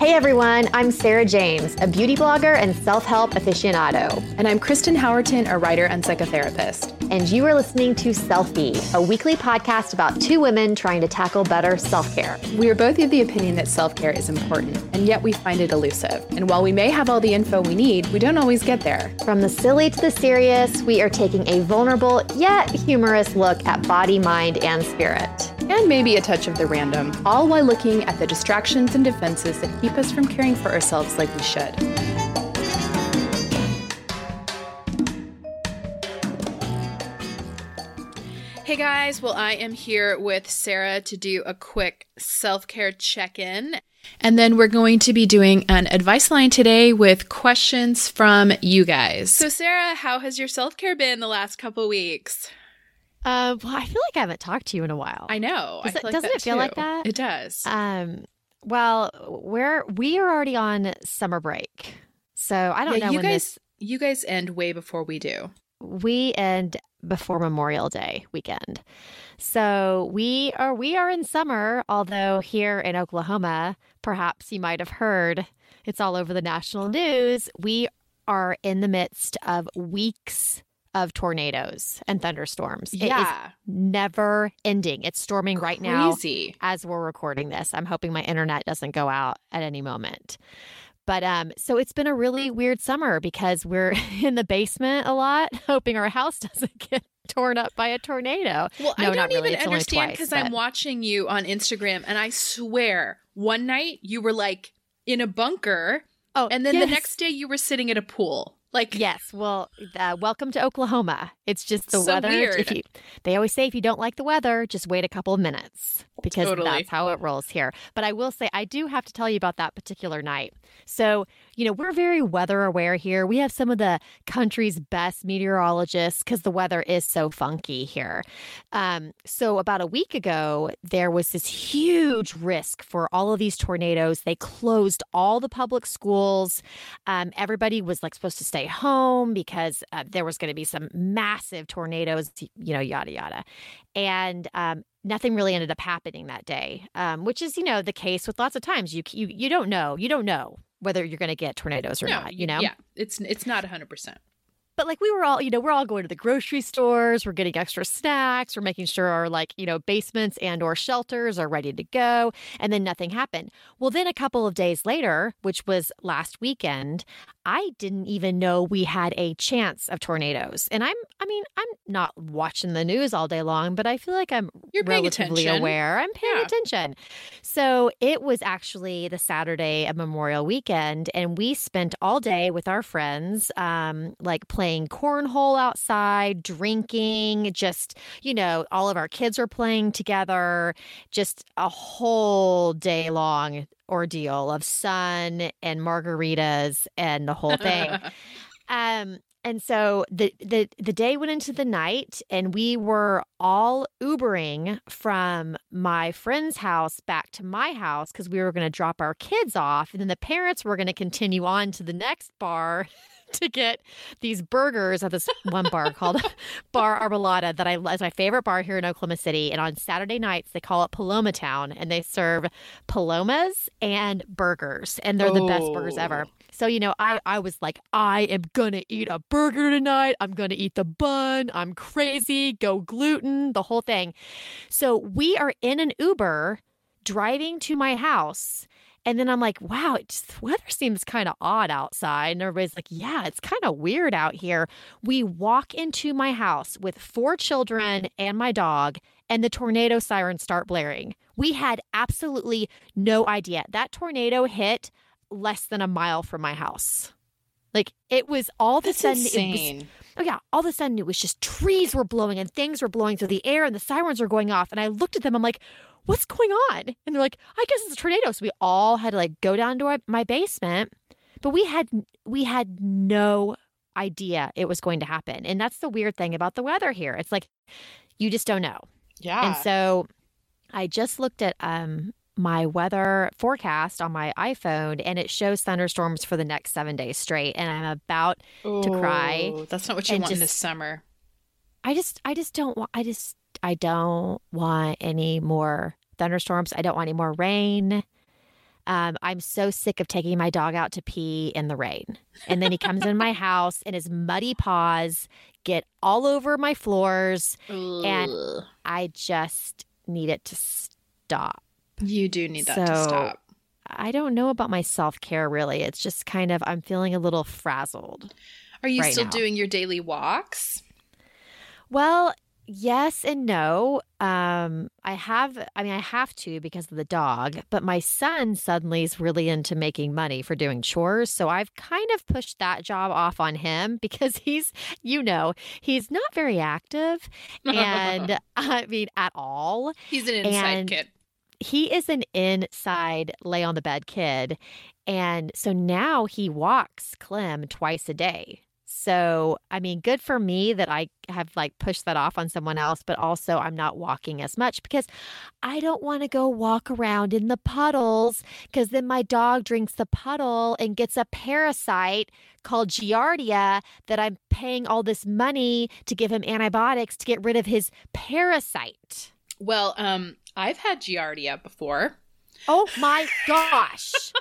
Hey everyone, I'm Sarah James, a beauty blogger and self help aficionado. And I'm Kristen Howerton, a writer and psychotherapist. And you are listening to Selfie, a weekly podcast about two women trying to tackle better self care. We are both of the opinion that self care is important, and yet we find it elusive. And while we may have all the info we need, we don't always get there. From the silly to the serious, we are taking a vulnerable yet humorous look at body, mind, and spirit. And maybe a touch of the random, all while looking at the distractions and defenses that keep us from caring for ourselves like we should. Hey guys, well, I am here with Sarah to do a quick self care check in. And then we're going to be doing an advice line today with questions from you guys. So, Sarah, how has your self care been the last couple weeks? Uh, well, I feel like I haven't talked to you in a while. I know. Does I it, doesn't it feel too. like that? It does. Um, well, we're we are already on summer break, so I don't yeah, know. You guys, this... you guys end way before we do. We end before Memorial Day weekend, so we are we are in summer. Although here in Oklahoma, perhaps you might have heard it's all over the national news. We are in the midst of weeks of tornadoes and thunderstorms. Yeah. never ending. It's storming Crazy. right now as we're recording this. I'm hoping my internet doesn't go out at any moment. But um, so it's been a really weird summer because we're in the basement a lot, hoping our house doesn't get torn up by a tornado. Well, no, I don't really. even understand because I'm watching you on Instagram and I swear one night you were like in a bunker. Oh, and then yes. the next day you were sitting at a pool. Like yes, well, uh, welcome to Oklahoma. It's just the so weather. Weird. If you, they always say if you don't like the weather, just wait a couple of minutes because totally. that's how it rolls here. But I will say, I do have to tell you about that particular night. So you know, we're very weather aware here. We have some of the country's best meteorologists because the weather is so funky here. Um, so about a week ago, there was this huge risk for all of these tornadoes. They closed all the public schools. Um, everybody was like supposed to stay home because uh, there was going to be some massive tornadoes, you know, yada, yada. And um, nothing really ended up happening that day, um, which is, you know, the case with lots of times. You, you, you don't know. You don't know whether you're going to get tornadoes or no, not, you know? Yeah, it's, it's not 100% but like we were all, you know, we're all going to the grocery stores, we're getting extra snacks, we're making sure our like, you know, basements and or shelters are ready to go, and then nothing happened. Well, then a couple of days later, which was last weekend, I didn't even know we had a chance of tornadoes. And I'm I mean, I'm not watching the news all day long, but I feel like I'm You're relatively attention. aware. I'm paying Yeah. attention. So it was actually the Saturday of Memorial Weekend, and we spent all day with our friends, um, like playing cornhole outside, drinking, just, you know, all of our kids were playing together, just a whole day long ordeal of sun and margaritas and the whole thing. Um, and so the, the the day went into the night and we were all ubering from my friend's house back to my house because we were going to drop our kids off and then the parents were going to continue on to the next bar to get these burgers at this one bar called Bar Arbolada that I is my favorite bar here in Oklahoma City. And on Saturday nights they call it Paloma Town and they serve palomas and burgers. And they're the best burgers ever. Oh. So, you know, I, I was like, I am gonna eat a burger tonight. I'm gonna eat the bun. I'm crazy. Go gluten, the whole thing. So we are in an Uber driving to my house. And then I'm like, wow, it just, the weather seems kind of odd outside. And everybody's like, yeah, it's kind of weird out here. We walk into my house with four children and my dog, and the tornado sirens start blaring. We had absolutely no idea. That tornado hit less than a mile from my house. Like it was all of a That's sudden it was. Oh yeah, all of a sudden it was just trees were blowing and things were blowing through the air and the sirens were going off. And I looked at them, I'm like, what's going on? And they're like, I guess it's a tornado. So we all had to like go down to our, my basement, but we had we had no idea it was going to happen. And that's the weird thing about the weather here. It's like you just don't know. yeah. And so I just looked at um my weather forecast on my iPhone and it shows thunderstorms for the next 7 days straight and I'm about to cry That's not what you want in the summer. I just I just don't want I just I don't want any more thunderstorms. I don't want any more rain. Um, I'm so sick of taking my dog out to pee in the rain. And then he comes in my house and his muddy paws get all over my floors. And I just need it to stop. you do need that to stop. I don't know about my self care really. It's just kind of, I'm feeling a little frazzled. Are you right still now. doing your daily walks? Well, yes and no. Um, I have, I mean, I have to because of the dog, but my son suddenly is really into making money for doing chores. So I've kind of pushed that job off on him because he's, you know, he's not very active and I mean, at all. He's an inside and- kid. he is an inside lay on the bed kid. And so now he walks Clem twice a day. So, I mean, good for me that I have like pushed that off on someone else, but also I'm not walking as much because I don't want to go walk around in the puddles because then my dog drinks the puddle and gets a parasite called Giardia that I'm paying all this money to give him antibiotics to get rid of his parasite. Well, um, I've had Giardia before. Oh my gosh.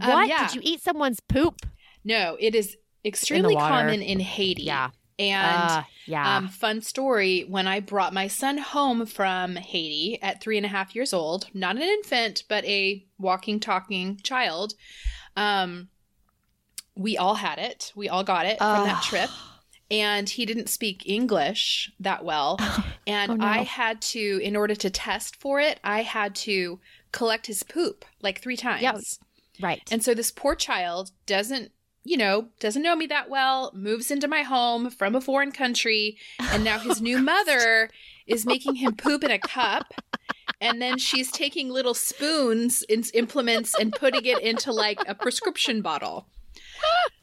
Um, what? yeah. Did you eat someone's poop? No, it is extremely water. common in Haiti. Yeah. And Uh, yeah. Um, fun story when I brought my son home from Haiti at three and a half years old, not an infant, but a walking, talking child, um, we all had it. We all got it from that trip. And he didn't speak English that well. And Oh, no. I had to, in order to test for it, I had to collect his poop like three times. right. And so this poor child doesn't, you know, doesn't know me that well, moves into my home from a foreign country, and now his new mother is making him poop in a cup. And then she's taking little spoons implements and putting it into like a prescription bottle.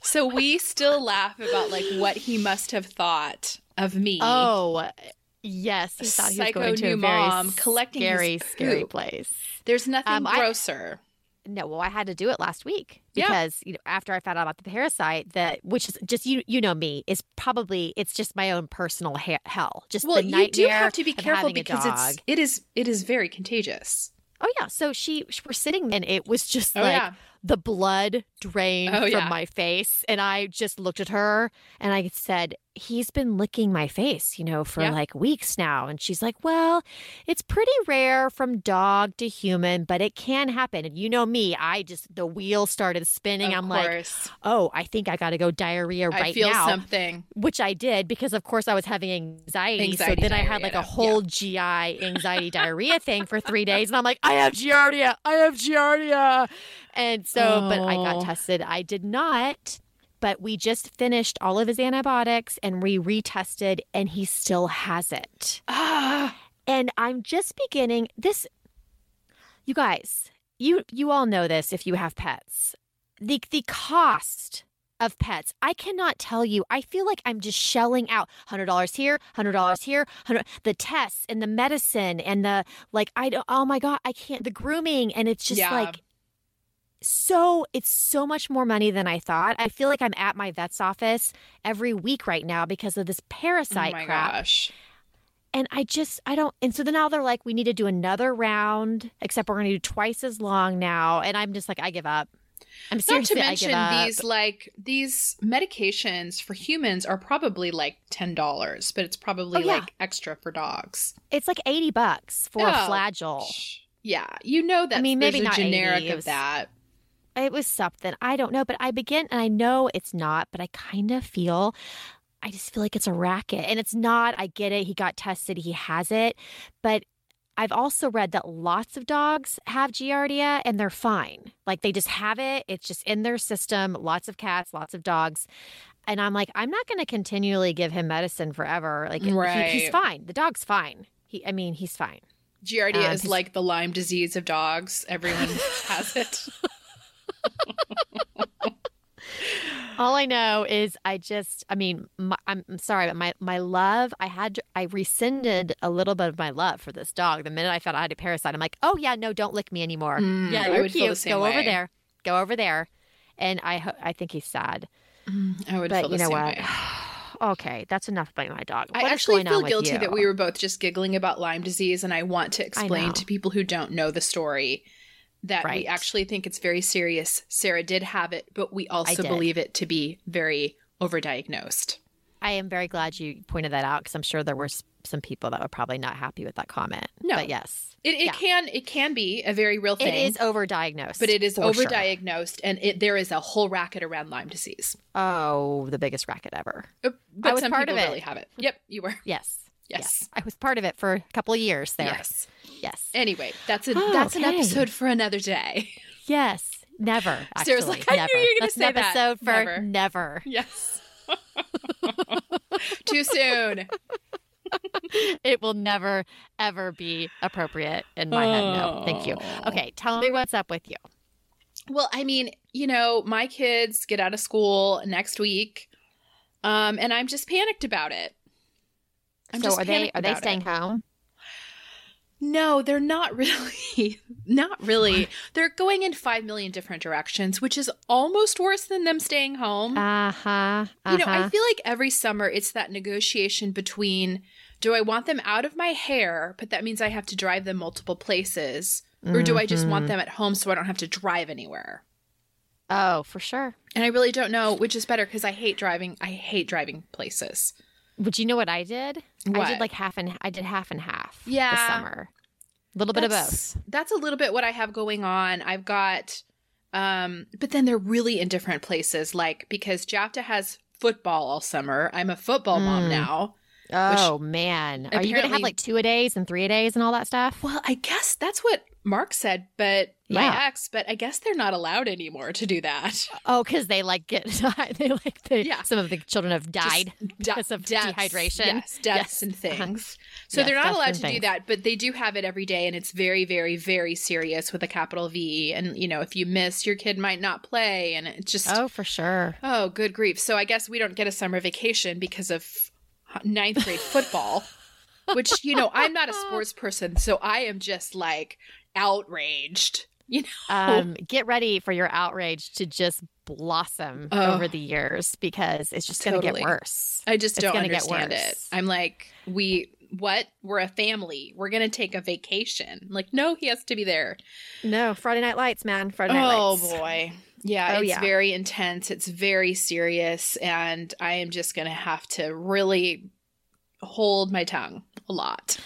So we still laugh about like what he must have thought of me. oh, yes. He thought he was Psycho going to new a very mom collecting scary, scary place. There's nothing Um, I- grosser. No, well, I had to do it last week Yeah. because you know after I found out about the parasite, that which is just you you know me is probably it's just my own personal ha- hell. Just well, you do have to be careful because it's it is it is very contagious. Oh yeah, so she we're sitting and it was just Oh like yeah. The blood drained Oh, from yeah. my face and I just looked at her and I said, "He's been licking my face, you know, for Yeah. like weeks now." And she's like, "Well, it's pretty rare from dog to human, but it can happen." And you know me, I just the wheel started spinning. Of I'm like, "Oh, I think I got to go diarrhea right I feel now." something. which I did because, of course, I was having anxiety. Anxiety so then I had like a whole GI anxiety diarrhea thing for three days. And I'm like, I have Giardia. I have Giardia. And so, but I Oh. got tested. I did not. But we just finished all of his antibiotics and we retested, and he still has it. Ah, And I'm just beginning this. You guys, you you all know this if you have pets. The the cost of pets, I cannot tell you. I feel like I'm just shelling out hundred dollars here, hundred dollars here, hundred the tests and the medicine and the like. I don't. Oh my god, I can't. The grooming and it's just Yeah. like so it's so much more money than I thought. I feel like I'm at my vet's office every week right now because of this oh parasite my crap. gosh. And I just, I don't. And so then now they're like, we need to do another round, except we're going to do twice as long now. And I'm just like, I give up. I'm Not to mention these like these medications for humans are probably like ten dollars, but it's probably Oh, yeah. like extra for dogs. It's like 80 bucks for Oh, a Flagyl. Yeah, you know that. I mean, maybe not 80, generic of that. It was something. I don't know. But I begin, and I know it's not, but I kind of feel, I just feel like it's a racket. And it's not. I get it. He got tested, he has it. But I've also read that lots of dogs have Giardia and they're fine. Like they just have it, it's just in their system. Lots of cats, lots of dogs. And I'm like, I'm not going to continually give him medicine forever. Like he- he's fine. The dog's fine. He, I mean, he's fine. Giardia Um, is like the Lyme disease of dogs. Everyone has it. All I know is I just, I mean, my, I'm, I'm sorry, but my, my love, I had, to, I rescinded a little bit of my love for this dog. The minute I found I had a parasite, I'm like, oh yeah, no, don't lick me anymore. Mm, yeah, I you're would cute. feel the same Go over there. Go over there. And I, ho- I think he's sad. I would But feel the you know same what? way. okay, that's enough about my dog. I What is actually feel guilty that we were both just giggling about Lyme disease, and I want to explain to people who don't know the story that we actually think it's very serious. Sarah did have it, but we also believe it to be very overdiagnosed. I am very glad you pointed that out because I'm sure there were some people that were probably not happy with that comment. No. but yes, It, it Yeah. can it can be a very real thing. it is overdiagnosed, but it is for sure. overdiagnosed and it, there is a whole racket around Lyme disease. Oh, the biggest racket ever. Uh, But was some part people of it. really have it. Yep, you were. Yes, Yes. I was part of it for a couple of years there. Yes. Yes, Anyway, that's a Oh, that's an episode for another day. yes. Never. Actually, Sarah's like, I knew you were gonna say an that. episode for Never. never. Yes. Too soon. It will never ever be appropriate in my head. No, thank you. Oh. Okay, tell me what's up with you. Well, I mean, you know, my kids get out of school next week, um, and I'm just panicked about it. I'm so just are they are they staying it. home? No, they're not really. not really. They're going in five million different directions, which is almost worse than them staying home. Uh huh. You know, I feel like every summer it's that negotiation between do I want them out of my hair, but that means I have to drive them multiple places, or do I just want Mm-hmm. them at home so I don't have to drive anywhere? Oh, for sure. And I really don't know which is better because I hate driving. I hate driving places. Would you know what I did? I What? did like half and I did half and half. Yeah. this summer. A little bit of both. That's- That's a little bit what I have going on. I've got, um, but then they're really in different places. Like because Jafta has football all summer. I'm a football mom Mm. now. Oh man, are you gonna have like two a days and three a days and all that stuff? Well, I guess that's what Mark said, but my Yeah. ex, but I guess they're not allowed anymore to do that. Oh, because they like get they like the Yeah. some of the children have died Just because of deaths. dehydration. Yes, deaths Yes. and Uh-huh. things. So Yes, they're not allowed to do that, but they do have it every day, and it's very, very, very serious with a capital V. And you know, if you miss, your kid might not play, and it's just Oh, for sure. Oh, good grief. So I guess we don't get a summer vacation because of ninth grade football, which, you know, I'm not a sports person. So I am just like outraged. You know, Um, get ready for your outrage to just blossom Oh. over the years because it's just going to get worse. I just It's don't understand it. worse. I'm like, we, what? We're a family. We're going to take a vacation. Like, no, he has to be there. No, Friday Night Lights, man. Friday Night Oh, Lights. boy. Yeah, Oh, it's yeah. very intense. It's very serious. And I am just going to have to really hold my tongue a lot.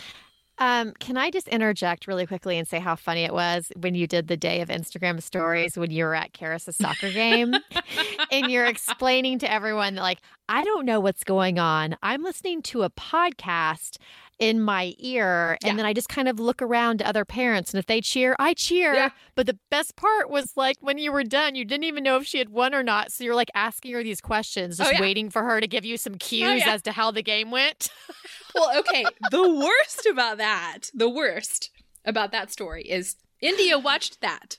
Um, can I just interject really quickly and say how funny it was when you did the day of Instagram stories when you were at Karis' soccer game and you're explaining to everyone that like I don't know what's going on. I'm listening to a podcast in my ear and Yeah. then I just kind of look around to other parents and if they cheer, I cheer. Yeah. But the best part was like when you were done, you didn't even know if she had won or not. So you're like asking her these questions, Oh, just yeah. waiting for her to give you some oh, cues yeah. as to how the game went. Well, okay. the worst about that, the worst about that story is India watched that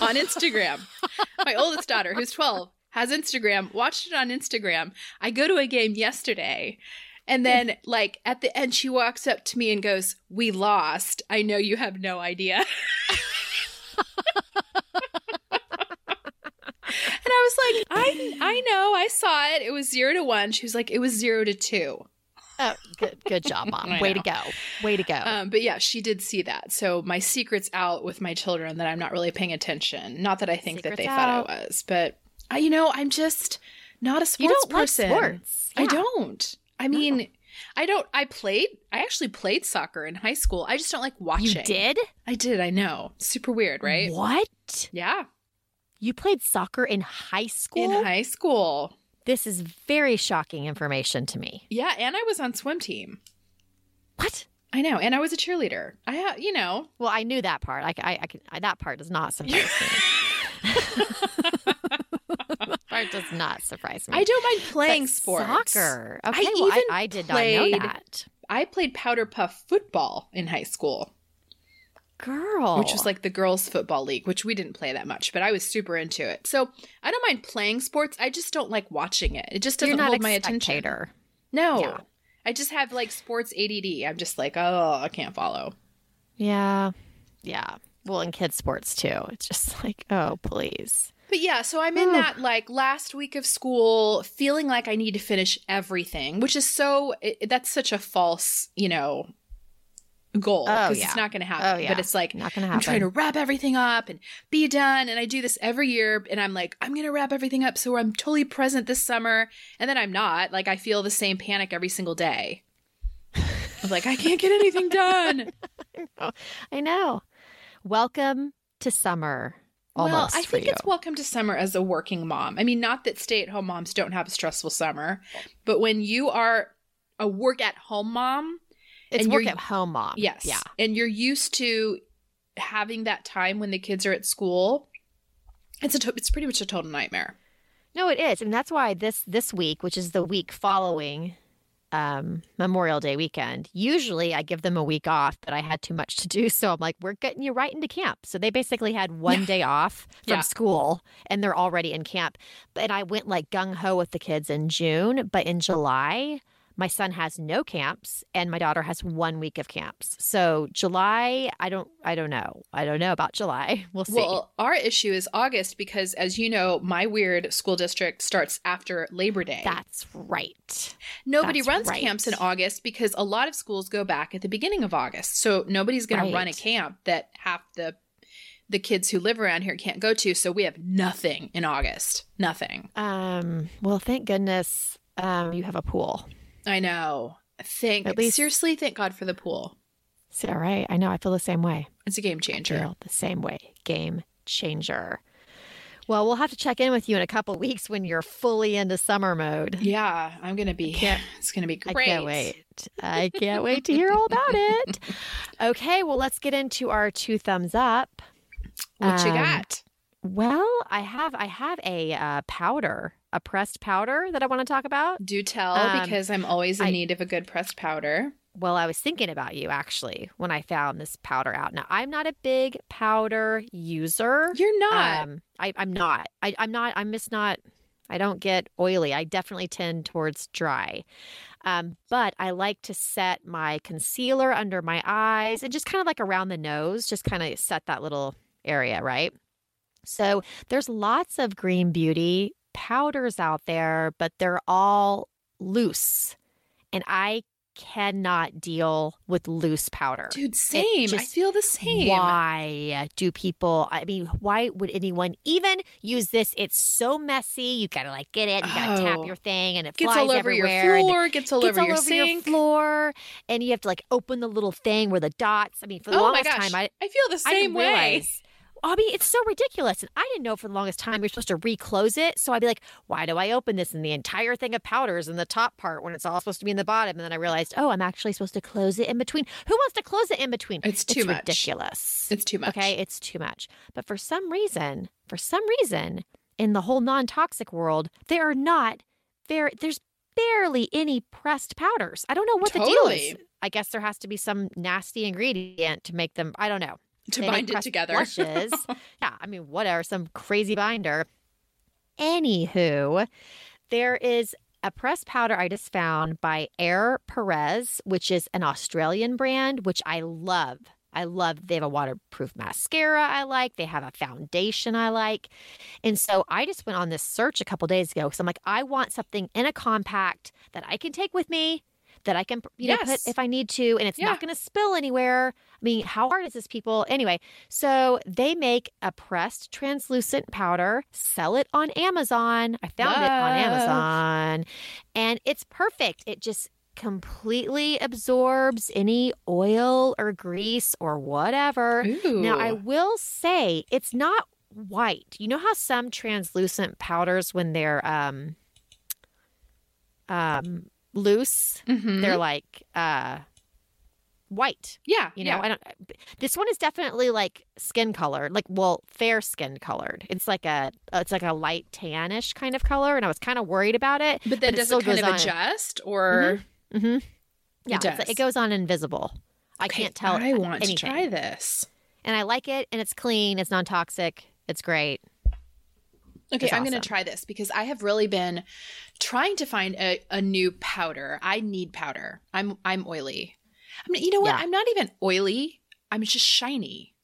on Instagram. My oldest daughter, who's 12, has Instagram, watched it on Instagram. I go to a game yesterday. And then, like, at the end, she walks up to me and goes, We lost. I know you have no idea. And I was like, I I know, I saw it. It was zero to one. She was like, it was zero to two. Oh, good, good job, mom. Way to go. Way to go. Um, but yeah, she did see that. So my secret's out with my children that I'm not really paying attention. Not that I think that they out. thought I was, but I, you know, I'm just not a sports you don't person. like sports. I don't. I mean, I don't. I played. I actually played soccer in high school. I just don't like watching. You did? I did. I know. Super weird, right? What? Yeah, You played soccer in high school? in high school. this is very shocking information to me. Yeah, and I was on swim team. What? I know, and I was a cheerleader. I, ha- you know, Well, I knew that part. I, I, I, can- I that part does not surprise me. that part does not surprise me. I don't mind playing But sports. Soccer. I Okay, well, I, even I did not know that. I played powder puff football in high school. Girl. which was like the girls' football league, which we didn't play that much, but I was super into it. So I don't mind playing sports. I just don't like watching it. It just doesn't hold my attention. No. Yeah. I just have like sports ADD. I'm just like, oh, I can't follow. Yeah. Yeah. Well, in kids' sports too. It's just like, oh, please. But yeah, so I'm in oh. that like last week of school feeling like I need to finish everything, which is so, it, that's such a false, you know, goal Oh, because yeah. it's not going to oh, happen. Oh, yeah. But it's like Not gonna happen. I'm trying to wrap everything up and be done. And I do this every year. And I'm like, I'm going to wrap everything up so I'm totally present this summer. And then I'm not. Like, I feel the same panic every single day. I'm like, I can't get anything done. I know. Welcome to summer. Almost well, I think it's welcome to summer as a working mom. I mean, not that stay at home moms don't have a stressful summer, but when you are a work at home mom, It's work at home mom. Yes. Yeah. And you're used to having that time when the kids are at school. It's a to- it's pretty much a total nightmare. No, it is, and that's why this this week, which is the week following um, Memorial Day weekend, usually I give them a week off, but I had too much to do, so I'm like, we're getting you right into camp. So they basically had one Yeah. day off from Yeah. school, and they're already in camp. But and I went like gung ho with the kids in June, but in July. My son has no camps and my daughter has one week of camps. So July, I don't I don't know. I don't know about July. We'll see. Well, our issue is August because as you know, my weird school district starts after Labor Day. That's right. Nobody that's runs right. camps in August because a lot of schools go back at the beginning of August. So nobody's going Right. to run a camp that half the the kids who live around here can't go to. So we have nothing in August. Nothing. Um, well, thank goodness um, you have a pool. I know. Thank At least- seriously, thank God for the pool. So, right. I know. I feel the same way. It's a game changer. Feel the same way. Game changer. Well, we'll have to check in with you in a couple weeks when you're fully into summer mode. Yeah, I'm gonna be. it's gonna be great. I can't wait. I can't wait to hear all about it. Okay, well, let's get into our two thumbs up. What you Um, got? Well, I have I have a uh, powder, a pressed powder that I want to talk about. Do tell um, because I'm always in I- need of a good pressed powder. Well, I was thinking about you actually when I found this powder out. Now, I'm not a big powder user. You're not. Um, I, I'm not. I, I'm not. I'm just not. I don't get oily. I definitely tend towards dry. Um, but I like to set my concealer under my eyes and just kind of like around the nose, just kind of set that little area, right? So there's lots of green beauty powders out there, but they're all loose. And I cannot deal with loose powder. Dude, same. I feel the same. Why do people? I mean, why would anyone even use this? It's so messy. You gotta like get it. You gotta Oh. tap your thing, and it Gets flies all over your floor. Gets all gets over all your over your floor, and you have to like open the little thing where the dots. I mean, for the oh longest time, I I feel the same way. realize. I mean, it's so ridiculous. And I didn't know for the longest time you're supposed to reclose it. So I'd be like, why do I open this and the entire thing of powders in the top part when it's all supposed to be in the bottom? And then I realized, oh, I'm actually supposed to close it in between. Who wants to close it in between? It's too much. ridiculous. It's too much. Okay, it's too much. But for some reason, for some reason, in the whole non-toxic world, there are not very there's barely any pressed powders. I don't know what the deal is. I guess there has to be some nasty ingredient to make them. I don't know. To They bind it together. Blushes. yeah, I mean, whatever, some crazy binder. Anywho, there is a pressed powder I just found by Ere Perez, which is an Australian brand, which I love. I love. They have a waterproof mascara I like. They have a foundation I like. And so I just went on this search a couple days ago because I'm like, I want something in a compact that I can take with me, that I can, you know, put if I need to, and it's Yeah. not going to spill anywhere. I mean, how hard is this, people? Anyway, so they make a pressed translucent powder, sell it on Amazon. I found it on Amazon, and it's perfect. It just completely absorbs any oil or grease or whatever. Ooh. Now, I will say it's not white. You know how some translucent powders, when they're um, um, loose, Mhm. they're like uh, white. yeah, You know, yeah. I don't. Uh, this one is definitely like skin colored, like well, fair skin colored. It's like a, uh, it's like a light tannish kind of color, and I was kind of worried about it. but then it does still it kind of on. adjust or Mm-hmm. mm-hmm. Yeah, it's like- does. it goes on invisible. I Okay, can't tell. I want anything. to try this. and I like it, and it's clean. It's non toxic. It's great. Okay, It's I'm going to try this because I have really been trying to find a, a new powder. I need powder. I'm I'm oily. I mean, you know what? Yeah. I'm not even oily. I'm just shiny.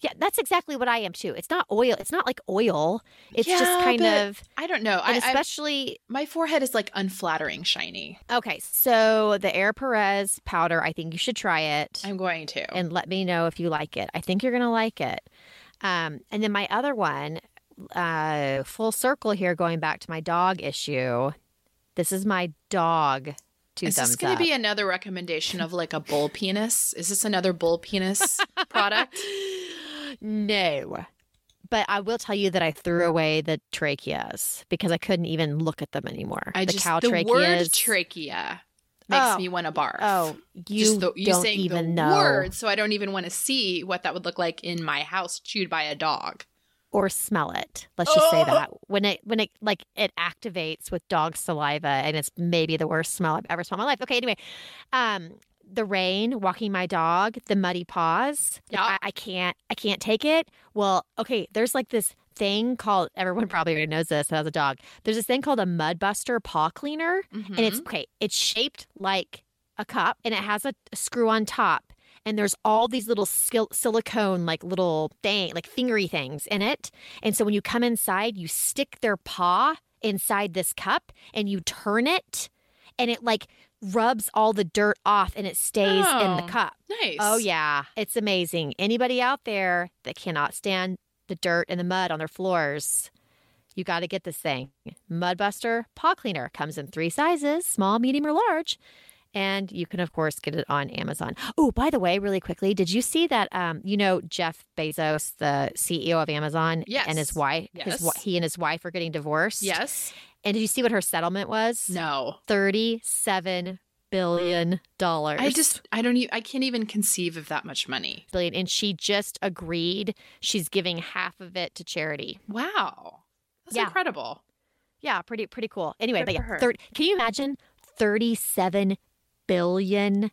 Yeah, that's exactly what I am too. It's not oil. It's not like oil. It's Yeah, just kind of, I don't know. I, and I, especially my forehead is like unflattering shiny. okay. So the Ere Perez powder, I think you should try it I'm going to. and let me know if you like it. I think you're gonna like it. Um, and then my other one, uh, full circle here, going back to my dog issue. This is my dog. Two is this going to be another recommendation of like a bull penis? Is this another bull penis product? No. But I will tell you that I threw away the tracheas because I couldn't even look at them anymore. I the just cow the tracheas. word trachea makes Oh. me want to barf. oh, you the, you don't saying even the know word, so I don't even want to see what that would look like in my house chewed by a dog. Or smell it. Let's just say Oh. that when it when it like it activates with dog saliva, and it's maybe the worst smell I've ever smelled in my life. Okay, anyway, um, the rain, walking my dog, the muddy paws. Yeah. I, I can't I can't take it. Well, okay, there's like this thing called everyone probably already knows this has a dog. There's this thing called a MudBuster paw cleaner. and it's Mhm. okay it's shaped like a cup and it has a, a screw on top and there's all these little sil- silicone like little thing like fingery things in it and so when you come inside you stick their paw inside this cup and you turn it and it like rubs all the dirt off and it stays in Oh. the cup oh, nice. oh yeah it's amazing anybody out there that cannot stand the dirt and the mud on their floors you got to get this thing. Mudbuster Paw Cleaner comes in three sizes small, medium, or large. And you can, of course, get it on Amazon. Oh, by the way, really quickly, did you see that? Um, you know, Jeff Bezos, the CEO of Amazon, Yes. and his wife, Yes. wi- he and his wife are getting divorced. Yes. And did you see what her settlement was? No. thirty-seven billion dollars. I just I don't even I can't even conceive of that much money. billion, and she just agreed she's giving half of it to charity. Wow. That's Yeah. incredible. Yeah, pretty pretty cool. Anyway, Good but yeah, her. third, can you imagine thirty-seven billion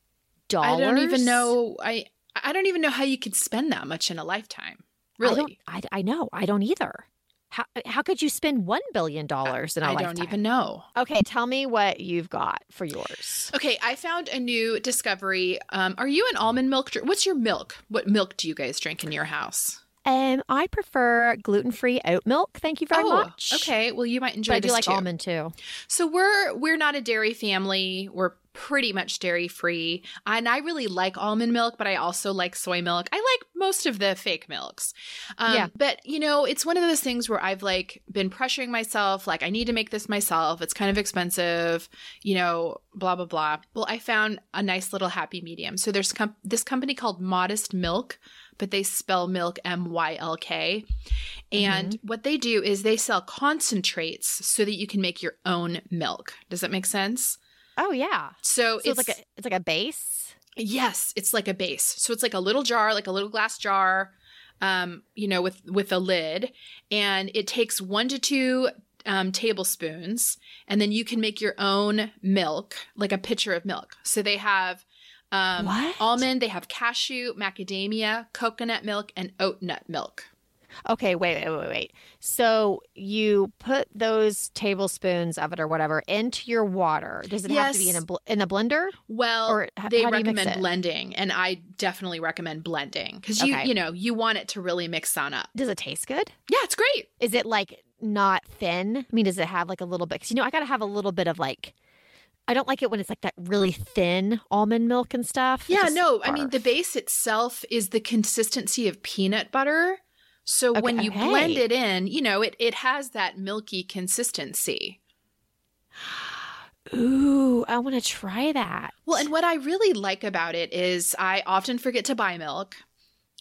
dollars? I don't even know I I don't even know how you could spend that much in a lifetime. Really. I, I, I know. I don't either. How how could you spend one billion dollars in a I lifetime? I don't even know. Okay, tell me what you've got for yours. Okay, I found a new discovery. Um, are you an almond milk? dr- What's your milk? What milk do you guys drink in your house? Um, I prefer gluten-free oat milk. Thank you very oh, much. okay. Well, you might enjoy but I do like too. almond too. So we're we're not a dairy family. We're pretty much dairy free. And I really like almond milk, but I also like soy milk. I like most of the fake milks. Um, Yeah. But you know, it's one of those things where I've like been pressuring myself, like I need to make this myself. It's kind of expensive, you know, blah blah blah. Well, I found a nice little happy medium. So there's com- this company called Modest Mylk, but they spell milk M Y L K. And what they do is they sell concentrates so that you can make your own milk. Does that make sense? Oh yeah. So, So it's, like a it's like a base. yes, it's like a base. So it's like a little jar, like a little glass jar, um, you know, with with a lid, and it takes one to two um, tablespoons, and then you can make your own milk, like a pitcher of milk. So they have um, almond, they have cashew, macadamia, coconut milk, and oat nut milk. Okay, wait, wait, wait, wait. So you put those tablespoons of it or whatever into your water. Does it have to be in a bl- in a blender? Well, Or h- they how do you mix recommend blending, and I definitely recommend blending because you Okay. you know you want it to really mix on up. Does it taste good? Yeah, it's great. Is it like not thin? I mean, does it have like a little bit? Because you know, I gotta have a little bit of like. I don't like it when it's like that really thin almond milk and stuff. Yeah, no, I mean the base itself is the consistency of peanut butter. So when you okay. blend it in, you know, it it has that milky consistency. Ooh, I want to try that. Well, and what I really like about it is I often forget to buy milk.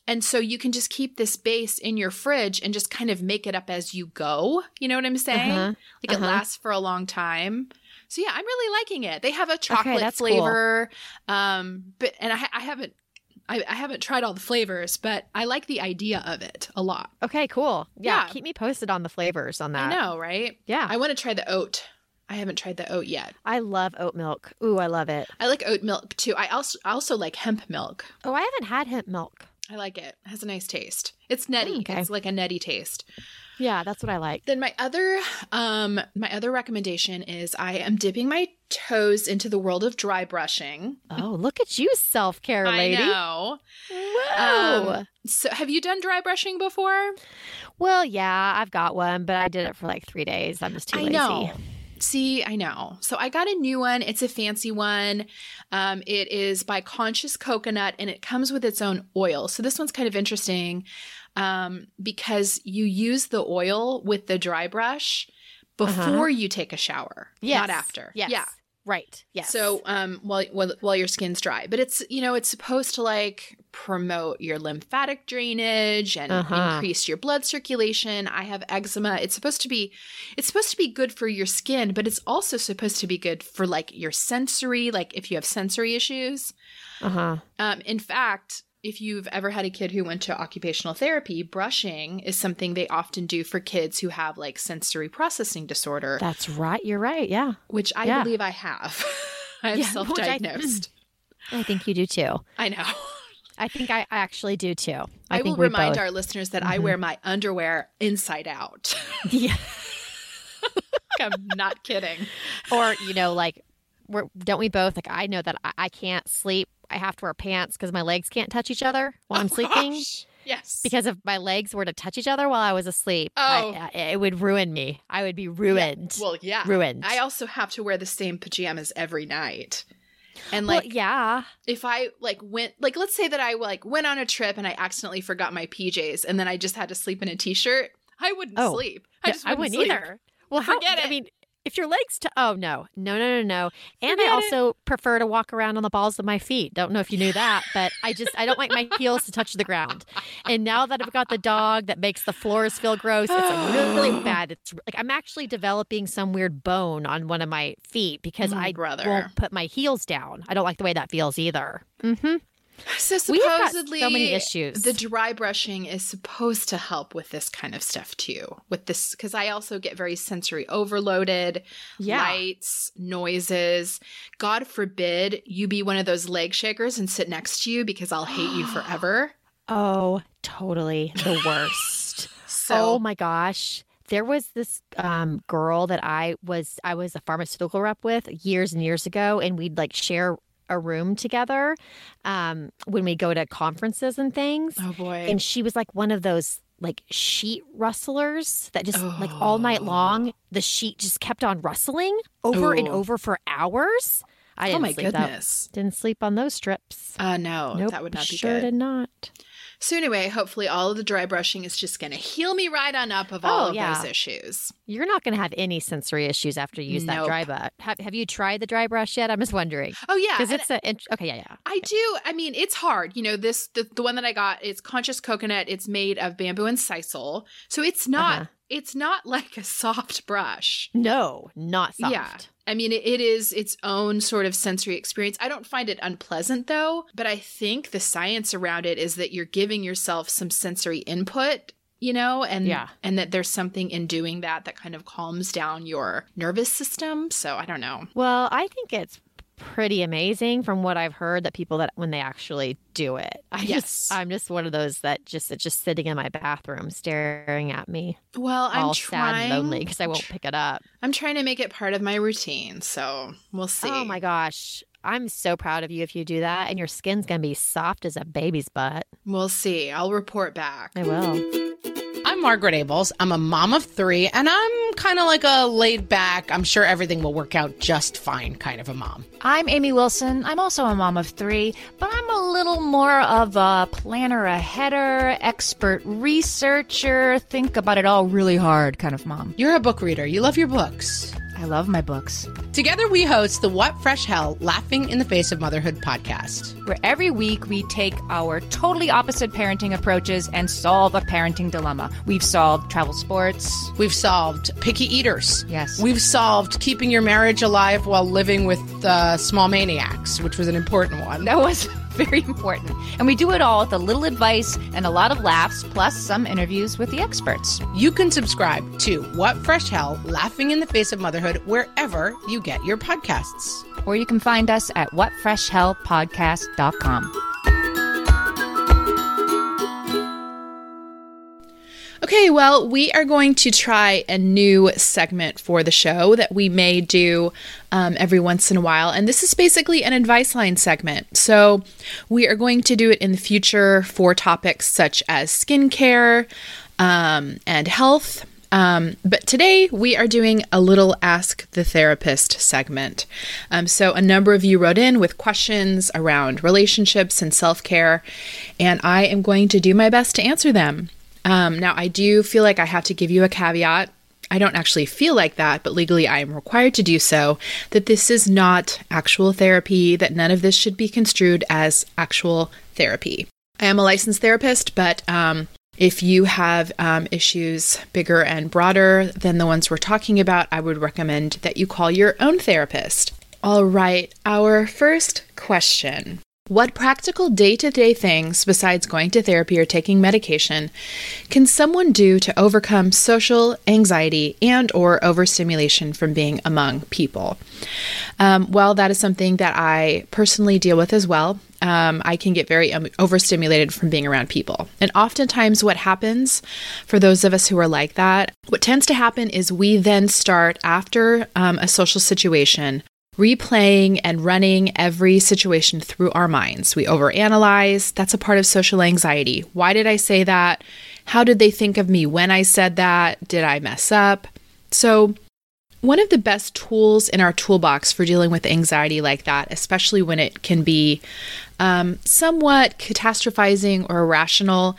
And so you can just keep this base in your fridge and just kind of make it up as you go. You know what I'm saying? Uh-huh, Like it uh-huh. lasts for a long time. So yeah, I'm really liking it. They have a chocolate cool. flavor. Um, but and I, I haven't I, I haven't tried all the flavors, but I like the idea of it a lot. Okay, cool. Yeah, Yeah. keep me posted on the flavors on that. I know, right? Yeah, I want to try the oat. I haven't tried the oat yet. I love oat milk. Ooh, I love it. I like oat milk too. I also I also like hemp milk. Oh, I haven't had hemp milk. I like it. It has a nice taste. It's nutty. Mm, okay. It's like a nutty taste. Yeah, that's what I like. Then my other um my other recommendation is I am dipping my toes into the world of dry brushing. Oh, look at you, self care lady. I know. Whoa. Um, so have you done dry brushing before? well, yeah, I've got one, but I did it for like three days. I'm just too I lazy. know. See, I know. So I got a new one. It's a fancy one. Um, it is by Conscious Coconut and it comes with its own oil. So this one's kind of interesting um, because you use the oil with the dry brush before Uh-huh. you take a shower, Yes. not after. Yes. Yeah. Right. Yes. So um, while, while while your skin's dry, but it's you know it's supposed to like promote your lymphatic drainage and Uh-huh. increase your blood circulation. I have eczema. It's supposed to be it's supposed to be good for your skin, but it's also supposed to be good for like your sensory, like if you have sensory issues. uh huh. Um, in fact, if you've ever had a kid who went to occupational therapy, brushing is something they often do for kids who have like sensory processing disorder, That's right. You're right. Yeah. which I Yeah. believe I have. I'm Yeah, self-diagnosed. I think you do too. I know. I think I, I actually do too. I, I, will remind both. our listeners that I Mhm. wear my underwear inside out. yeah. I'm not kidding. Or you know, like, we're, don't we both like? I know that I, I can't sleep. I have to wear pants because my legs can't touch each other while oh I'm Oh, sleeping. gosh. Yes. Because if my legs were to touch each other while I was asleep, Oh. I, I- it would ruin me. I would be ruined. well, yeah. ruined. I also have to wear the same pajamas every night. And Well, like yeah. if I like went like let's say that I like went on a trip and I accidentally forgot my PJs and then I just had to sleep in a t-shirt, I wouldn't Oh. sleep. I Yeah, just I wouldn't wouldn't sleep. either. Well, how, Forget I it. mean, if your legs to oh no no no no no, and Forget I it. also prefer to walk around on the balls of my feet. Don't know if you knew that, but I just I don't like my heels to touch the ground. And now that I've got the dog that makes the floors feel gross, it's really, really bad. It's like I'm actually developing some weird bone on one of my feet because Oh, I brother. won't put my heels down. I don't like the way that feels either. Mm-hmm. So We have got supposedly so many issues. The dry brushing is supposed to help with this kind of stuff too. With this cuz I also get very sensory overloaded, Yeah. lights, noises. God forbid you be one of those leg shakers and sit next to you because I'll hate you forever. Oh, totally the worst. So oh my gosh. There was this um, girl that I was I was a pharmaceutical rep with years and years ago, and we'd like share a room together um, when we go to conferences and things. Oh boy. And she was like one of those like sheet rustlers that just like all night Oh. long the sheet just kept on rustling over and over for hours. I oh didn't my goodness. didn't sleep on those strips. Uh no, nope, that would not be sure good. did not. So anyway, hopefully all of the dry brushing is just going to heal me right on up of all Oh, of yeah. those issues. You're not going to have any sensory issues after you use that dry brush. Have, have you tried the dry brush yet? I'm just wondering Oh yeah, because it's a int- okay. Yeah, yeah. I do. I mean, it's hard. You know, this the, the one that I got. It's conscious coconut. It's made of bamboo and sisal, so it's not. Uh-huh. It's not like a soft brush. No, not soft. Yeah. I mean, it, it is its own sort of sensory experience. I don't find it unpleasant though, but I think the science around it is that you're giving yourself some sensory input, you know, and Yeah. and that there's something in doing that that kind of calms down your nervous system. So I don't know. Well, I think it's pretty amazing from what I've heard that people that when they actually do it. I Yes. just I'm just one of those that just it's just sitting in my bathroom staring at me Well, I'm all trying. sad and lonely because I won't pick it up. I'm trying to make it part of my routine, so we'll see. Oh my gosh. I'm so proud of you if you do that and your skin's going to be soft as a baby's butt. We'll see. I'll report back. I will. I'm Margaret Ables. I'm a mom of three, and I'm kind of like a laid back, I'm sure everything will work out just fine kind of a mom. I'm Amy Wilson. I'm also a mom of three, but I'm a little more of a planner, a header, expert researcher, think about it all really hard kind of mom. You're a book reader, you love your books. I love my books. Together, we host the What Fresh Hell Laughing in the Face of Motherhood podcast. Where every week we take our totally opposite parenting approaches and solve a parenting dilemma. We've solved travel sports. We've solved picky eaters. Yes. We've solved keeping your marriage alive while living with uh, small maniacs, which was an important one. That was very important. And we do it all with a little advice and a lot of laughs, plus some interviews with the experts. You can subscribe to What Fresh Hell Laughing in the Face of Motherhood wherever you get your podcasts. Or you can find us at whatfreshhellpodcast.com. Okay, well, we are going to try a new segment for the show that we may do um, every once in a while. And this is basically an advice line segment. So we are going to do it in the future for topics such as skincare um, and health. Um, but today we are doing a little Ask the Therapist segment. Um, so, a number of you wrote in with questions around relationships and self care, and I am going to do my best to answer them. Um, now, I do feel like I have to give you a caveat. I don't actually feel like that, but legally I am required to do so. That this is not actual therapy, that none of this should be construed as actual therapy. I am a licensed therapist, but um, if you have um, issues bigger and broader than the ones we're talking about, I would recommend that you call your own therapist. All right, our first question what practical day to day things, besides going to therapy or taking medication, can someone do to overcome social anxiety and or overstimulation from being among people? Um, well, that is something that I personally deal with as well. Um, I can get very um, overstimulated from being around people. And oftentimes, what happens for those of us who are like that, what tends to happen is we then start after um, a social situation replaying and running every situation through our minds. We overanalyze. That's a part of social anxiety. Why did I say that? How did they think of me when I said that? Did I mess up? So, one of the best tools in our toolbox for dealing with anxiety like that, especially when it can be um, somewhat catastrophizing or irrational,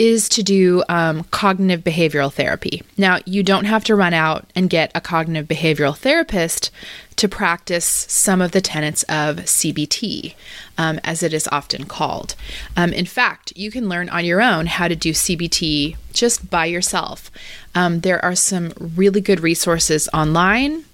is to do um, cognitive behavioral therapy. Now, you don't have to run out and get a cognitive behavioral therapist to practice some of the tenets of CBT, um, as it is often called. Um, in fact, you can learn on your own how to do CBT just by yourself. Um, there are some really good resources online.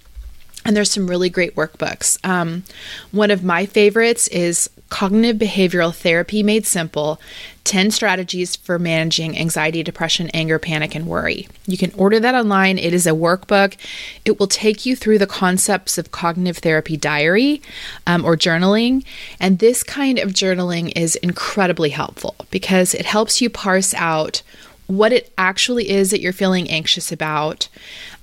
And there's some really great workbooks. Um, one of my favorites is Cognitive Behavioral Therapy Made Simple 10 Strategies for Managing Anxiety, Depression, Anger, Panic, and Worry. You can order that online. It is a workbook. It will take you through the concepts of cognitive therapy diary um, or journaling. And this kind of journaling is incredibly helpful because it helps you parse out what it actually is that you're feeling anxious about.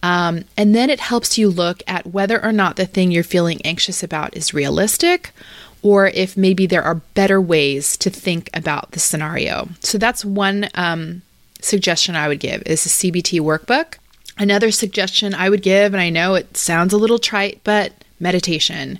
Um, and then it helps you look at whether or not the thing you're feeling anxious about is realistic or if maybe there are better ways to think about the scenario. So that's one um, suggestion I would give is a CBT workbook. Another suggestion I would give, and I know it sounds a little trite, but meditation.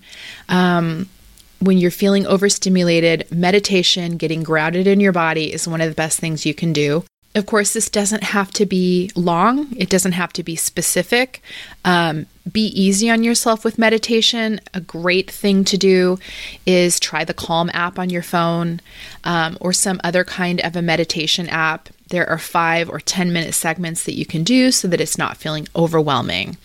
Um, when you're feeling overstimulated, meditation, getting grounded in your body is one of the best things you can do. Of course, this doesn't have to be long, it doesn't have to be specific. Um, be easy on yourself with meditation. A great thing to do is try the Calm app on your phone um, or some other kind of a meditation app. There are five or 10 minute segments that you can do so that it's not feeling overwhelming.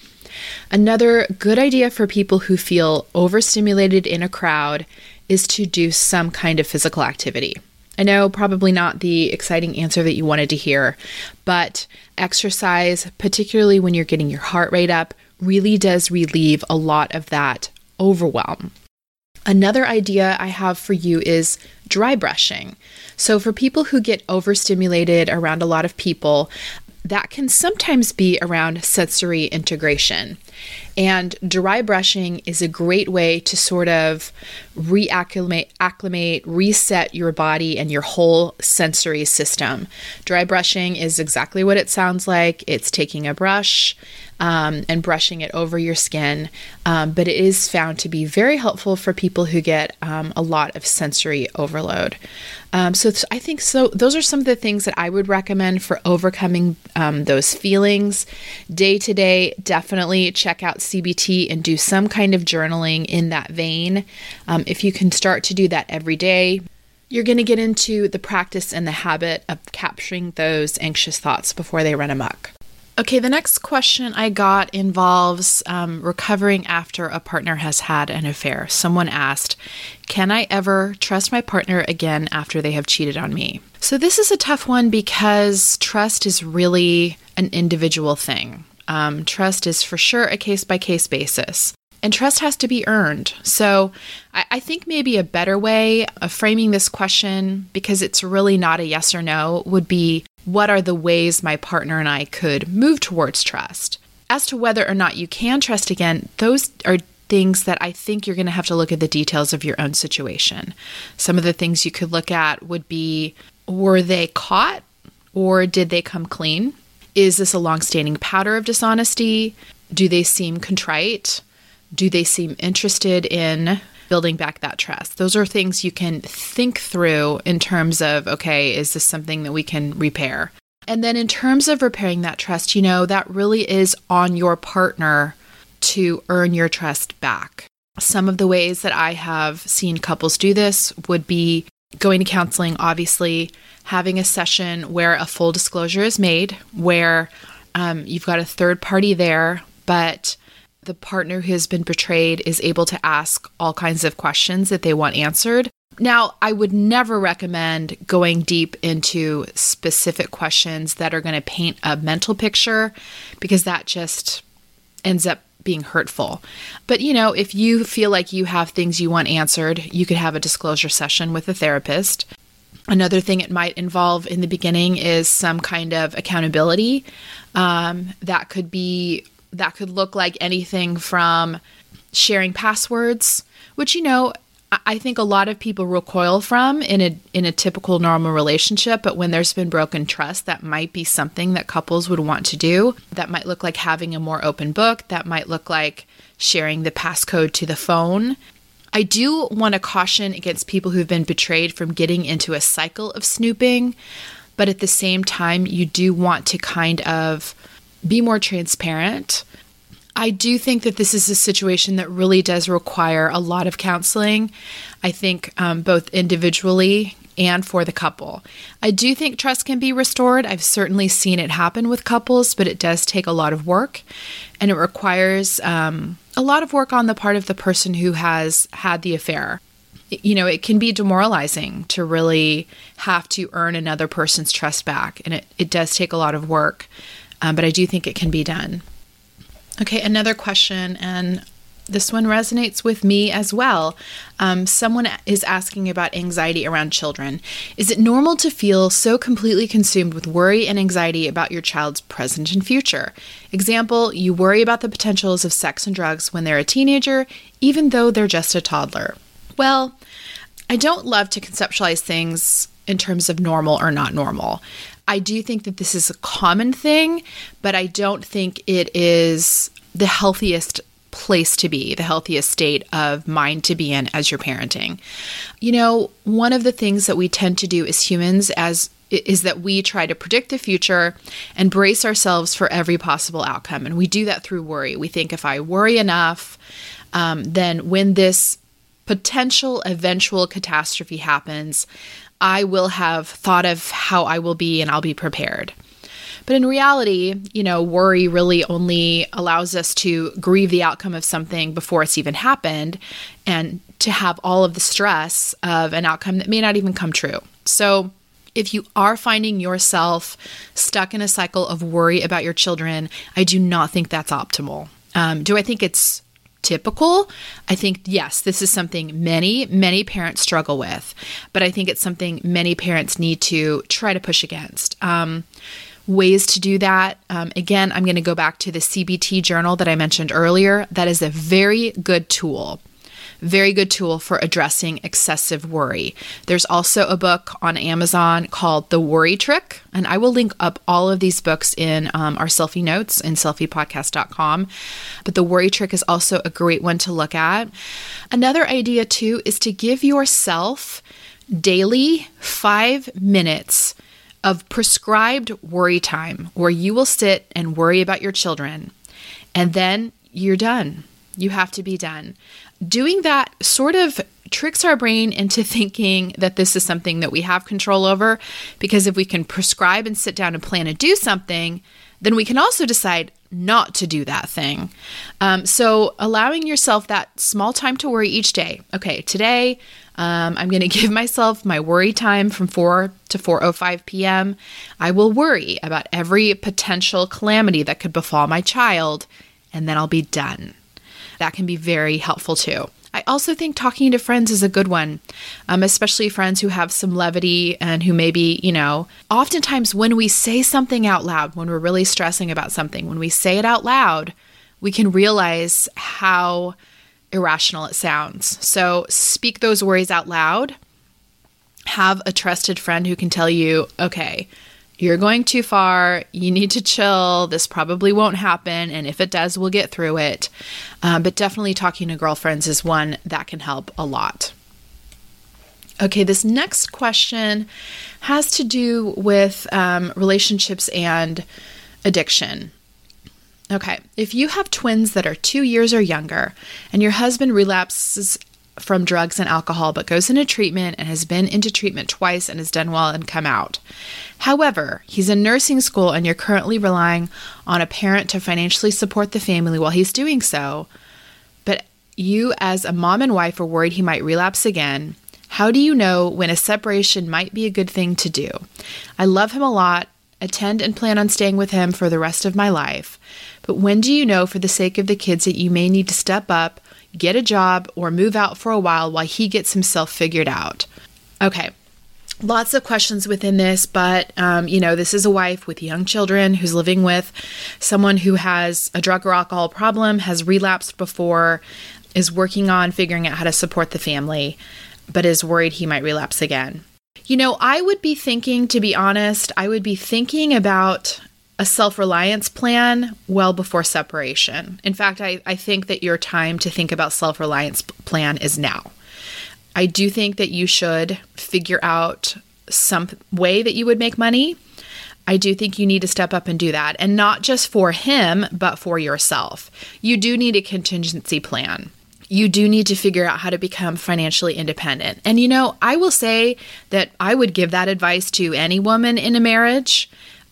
Another good idea for people who feel overstimulated in a crowd is to do some kind of physical activity. I know probably not the exciting answer that you wanted to hear, but exercise, particularly when you're getting your heart rate up, really does relieve a lot of that overwhelm. Another idea I have for you is dry brushing. So, for people who get overstimulated around a lot of people, that can sometimes be around sensory integration. And dry brushing is a great way to sort of reacclimate, acclimate, reset your body and your whole sensory system. Dry brushing is exactly what it sounds like. It's taking a brush, um, and brushing it over your skin. Um, but it is found to be very helpful for people who get um, a lot of sensory overload. Um, so I think so. Those are some of the things that I would recommend for overcoming um, those feelings. Day to day, definitely check out CBT and do some kind of journaling in that vein. Um, if you can start to do that every day, you're going to get into the practice and the habit of capturing those anxious thoughts before they run amok. Okay, the next question I got involves um, recovering after a partner has had an affair. Someone asked, Can I ever trust my partner again after they have cheated on me? So, this is a tough one because trust is really an individual thing. Um, trust is for sure a case by case basis. And trust has to be earned. So, I, I think maybe a better way of framing this question, because it's really not a yes or no, would be what are the ways my partner and I could move towards trust? As to whether or not you can trust again, those are things that I think you're going to have to look at the details of your own situation. Some of the things you could look at would be were they caught or did they come clean? Is this a long-standing pattern of dishonesty? Do they seem contrite? Do they seem interested in building back that trust? Those are things you can think through in terms of okay, is this something that we can repair? And then in terms of repairing that trust, you know, that really is on your partner to earn your trust back. Some of the ways that I have seen couples do this would be going to counseling, obviously, having a session where a full disclosure is made, where um, you've got a third party there, but the partner who has been betrayed is able to ask all kinds of questions that they want answered. Now, I would never recommend going deep into specific questions that are going to paint a mental picture because that just ends up being hurtful. But you know, if you feel like you have things you want answered, you could have a disclosure session with a therapist. Another thing it might involve in the beginning is some kind of accountability. Um, that could be that could look like anything from sharing passwords, which you know I think a lot of people recoil from in a in a typical normal relationship, but when there's been broken trust, that might be something that couples would want to do. That might look like having a more open book, that might look like sharing the passcode to the phone. I do want to caution against people who've been betrayed from getting into a cycle of snooping, but at the same time, you do want to kind of be more transparent I do think that this is a situation that really does require a lot of counseling. I think um, both individually and for the couple. I do think trust can be restored. I've certainly seen it happen with couples, but it does take a lot of work and it requires um, a lot of work on the part of the person who has had the affair. You know, it can be demoralizing to really have to earn another person's trust back, and it, it does take a lot of work, um, but I do think it can be done. Okay, another question, and this one resonates with me as well. Um, someone is asking about anxiety around children. Is it normal to feel so completely consumed with worry and anxiety about your child's present and future? Example, you worry about the potentials of sex and drugs when they're a teenager, even though they're just a toddler. Well, I don't love to conceptualize things in terms of normal or not normal. I do think that this is a common thing, but I don't think it is the healthiest place to be, the healthiest state of mind to be in as you're parenting. You know, one of the things that we tend to do as humans as is that we try to predict the future and brace ourselves for every possible outcome. And we do that through worry. We think if I worry enough, um, then when this potential eventual catastrophe happens, I will have thought of how I will be and I'll be prepared. But in reality, you know, worry really only allows us to grieve the outcome of something before it's even happened and to have all of the stress of an outcome that may not even come true. So, if you are finding yourself stuck in a cycle of worry about your children, I do not think that's optimal. Um, do I think it's typical. I think, yes, this is something many, many parents struggle with, but I think it's something many parents need to try to push against. Um, ways to do that. Um, again, I'm going to go back to the CBT journal that I mentioned earlier. That is a very good tool very good tool for addressing excessive worry. There's also a book on Amazon called The Worry Trick, and I will link up all of these books in um, our selfie notes in selfiepodcast.com. But The Worry Trick is also a great one to look at. Another idea, too, is to give yourself daily five minutes of prescribed worry time where you will sit and worry about your children and then you're done. You have to be done doing that sort of tricks our brain into thinking that this is something that we have control over. Because if we can prescribe and sit down and plan to do something, then we can also decide not to do that thing. Um, so allowing yourself that small time to worry each day. Okay, today um, I'm going to give myself my worry time from 4 to 4:05 p.m. I will worry about every potential calamity that could befall my child, and then I'll be done that can be very helpful too. I also think talking to friends is a good one, um, especially friends who have some levity and who maybe, you know, oftentimes when we say something out loud, when we're really stressing about something, when we say it out loud, we can realize how irrational it sounds. So speak those worries out loud. Have a trusted friend who can tell you, okay, you're going too far. You need to chill. This probably won't happen. And if it does, we'll get through it. Um, but definitely talking to girlfriends is one that can help a lot. Okay, this next question has to do with um, relationships and addiction. Okay, if you have twins that are two years or younger and your husband relapses from drugs and alcohol, but goes into treatment and has been into treatment twice and has done well and come out. However, he's in nursing school and you're currently relying on a parent to financially support the family while he's doing so. But you, as a mom and wife, are worried he might relapse again. How do you know when a separation might be a good thing to do? I love him a lot, attend and plan on staying with him for the rest of my life. But when do you know, for the sake of the kids, that you may need to step up? get a job, or move out for a while while he gets himself figured out. Okay, lots of questions within this, but um, you know, this is a wife with young children who's living with someone who has a drug or alcohol problem, has relapsed before, is working on figuring out how to support the family, but is worried he might relapse again. You know, I would be thinking, to be honest, I would be thinking about a self reliance plan well before separation. In fact, I, I think that your time to think about self reliance plan is now. I do think that you should figure out some way that you would make money. I do think you need to step up and do that, and not just for him, but for yourself. You do need a contingency plan you do need to figure out how to become financially independent. And you know, I will say that I would give that advice to any woman in a marriage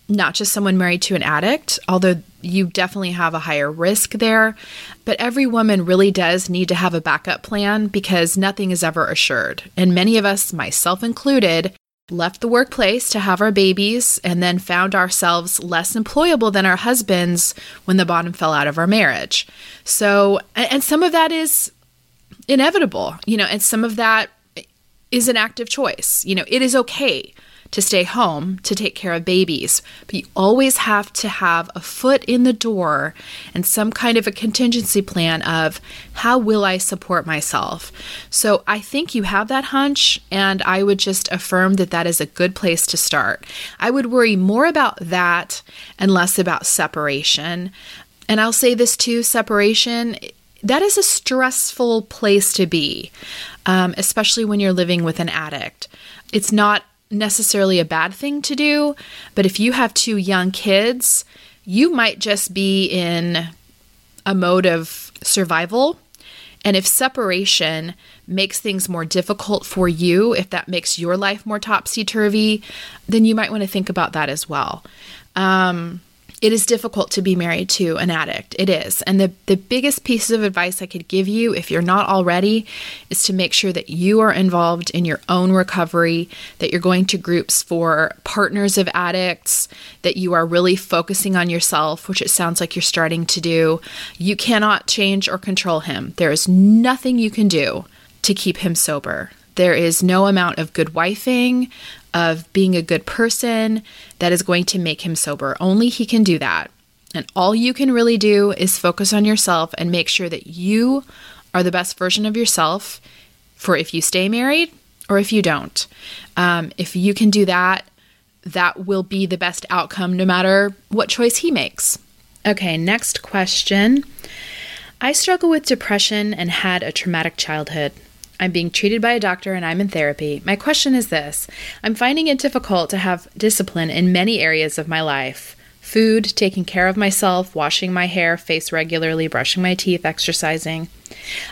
not just someone married to an addict, although you definitely have a higher risk there. But every woman really does need to have a backup plan because nothing is ever assured. And many of us, myself included, left the workplace to have our babies and then found ourselves less employable than our husbands when the bottom fell out of our marriage. So, and some of that is inevitable, you know, and some of that is an active choice. You know, it is okay to stay home to take care of babies, but you always have to have a foot in the door and some kind of a contingency plan of how will I support myself. So I think you have that hunch, and I would just affirm that that is a good place to start. I would worry more about that and less about separation. And I'll say this too separation that is a stressful place to be, um, especially when you're living with an addict. It's not necessarily a bad thing to do, but if you have two young kids, you might just be in a mode of survival. And if separation makes things more difficult for you, if that makes your life more topsy turvy, then you might want to think about that as well. Um, it is difficult to be married to an addict. It is. And the, the biggest piece of advice I could give you, if you're not already, is to make sure that you are involved in your own recovery, that you're going to groups for partners of addicts, that you are really focusing on yourself, which it sounds like you're starting to do. You cannot change or control him. There is nothing you can do to keep him sober. There is no amount of good wifing, of being a good person that is going to make him sober. Only he can do that. And all you can really do is focus on yourself and make sure that you are the best version of yourself for if you stay married or if you don't. Um, if you can do that, that will be the best outcome no matter what choice he makes. Okay, next question. I struggle with depression and had a traumatic childhood. I'm being treated by a doctor and I'm in therapy. My question is this I'm finding it difficult to have discipline in many areas of my life food, taking care of myself, washing my hair, face regularly, brushing my teeth, exercising.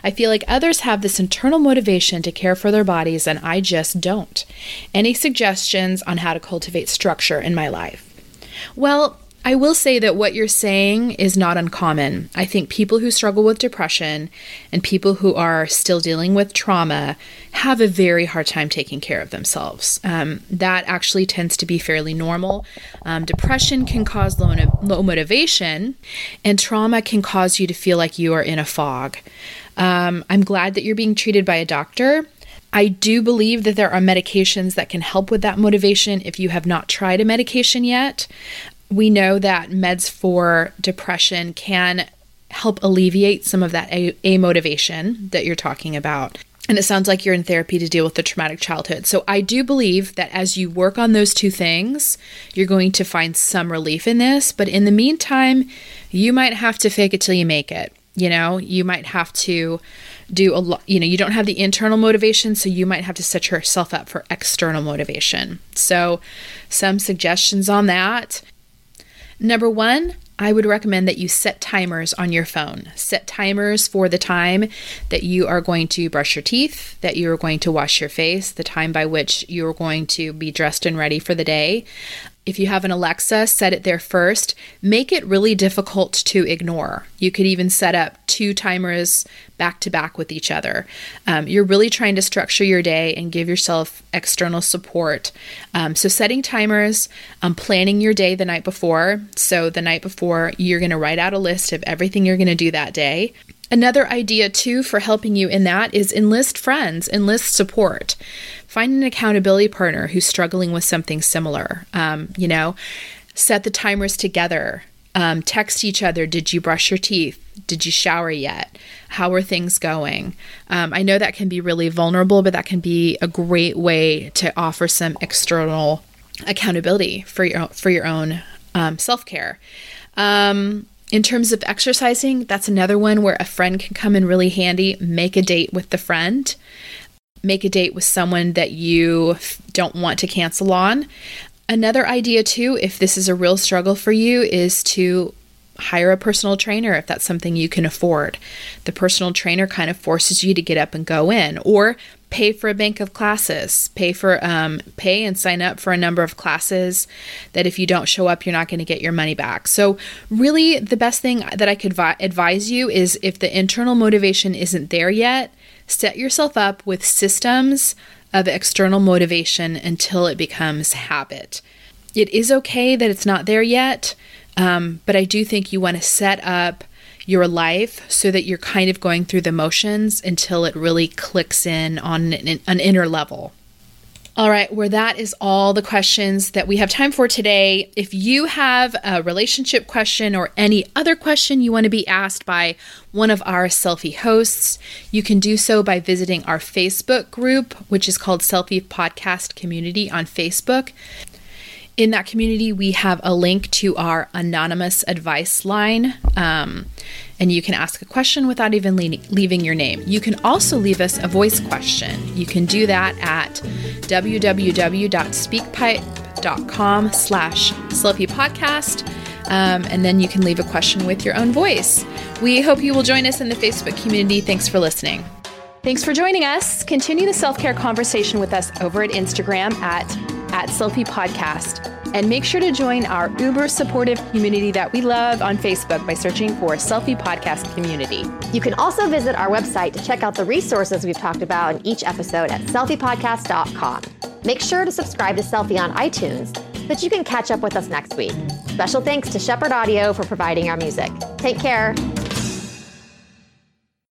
I feel like others have this internal motivation to care for their bodies and I just don't. Any suggestions on how to cultivate structure in my life? Well, I will say that what you're saying is not uncommon. I think people who struggle with depression and people who are still dealing with trauma have a very hard time taking care of themselves. Um, that actually tends to be fairly normal. Um, depression can cause low, low motivation, and trauma can cause you to feel like you are in a fog. Um, I'm glad that you're being treated by a doctor. I do believe that there are medications that can help with that motivation if you have not tried a medication yet. We know that meds for depression can help alleviate some of that a, a motivation that you're talking about. And it sounds like you're in therapy to deal with the traumatic childhood. So I do believe that as you work on those two things, you're going to find some relief in this. But in the meantime, you might have to fake it till you make it. You know, you might have to do a lot, you know, you don't have the internal motivation, so you might have to set yourself up for external motivation. So, some suggestions on that. Number one, I would recommend that you set timers on your phone. Set timers for the time that you are going to brush your teeth, that you are going to wash your face, the time by which you are going to be dressed and ready for the day. If you have an Alexa, set it there first. Make it really difficult to ignore. You could even set up two timers back to back with each other. Um, you're really trying to structure your day and give yourself external support. Um, so, setting timers, um, planning your day the night before. So, the night before, you're going to write out a list of everything you're going to do that day. Another idea, too, for helping you in that is enlist friends, enlist support. Find an accountability partner who's struggling with something similar. Um, you know, set the timers together. Um, text each other. Did you brush your teeth? Did you shower yet? How are things going? Um, I know that can be really vulnerable, but that can be a great way to offer some external accountability for your for your own self care. Um, in terms of exercising, that's another one where a friend can come in really handy. Make a date with the friend. Make a date with someone that you don't want to cancel on. Another idea, too, if this is a real struggle for you, is to hire a personal trainer if that's something you can afford. The personal trainer kind of forces you to get up and go in, or pay for a bank of classes pay for um, pay and sign up for a number of classes that if you don't show up you're not going to get your money back. So really the best thing that i could vi- advise you is if the internal motivation isn't there yet set yourself up with systems of external motivation until it becomes habit. It is okay that it's not there yet um, but i do think you want to set up your life so that you're kind of going through the motions until it really clicks in on an, inner level. All right, where that is all the questions that we have time for today. If you have a relationship question or any other question you want to be asked by one of our selfie hosts, you can do so by visiting our Facebook group, which is called Selfie Podcast Community on Facebook. In that community, we have a link to our anonymous advice line. Um, and you can ask a question without even le- leaving your name. You can also leave us a voice question. You can do that at www.speakpipe.com slash podcast. Um, and then you can leave a question with your own voice. We hope you will join us in the Facebook community. Thanks for listening. Thanks for joining us. Continue the self care conversation with us over at Instagram at at Selfie Podcast. And make sure to join our uber supportive community that we love on Facebook by searching for Selfie Podcast Community. You can also visit our website to check out the resources we've talked about in each episode at selfiepodcast.com. Make sure to subscribe to Selfie on iTunes so that you can catch up with us next week. Special thanks to Shepherd Audio for providing our music. Take care.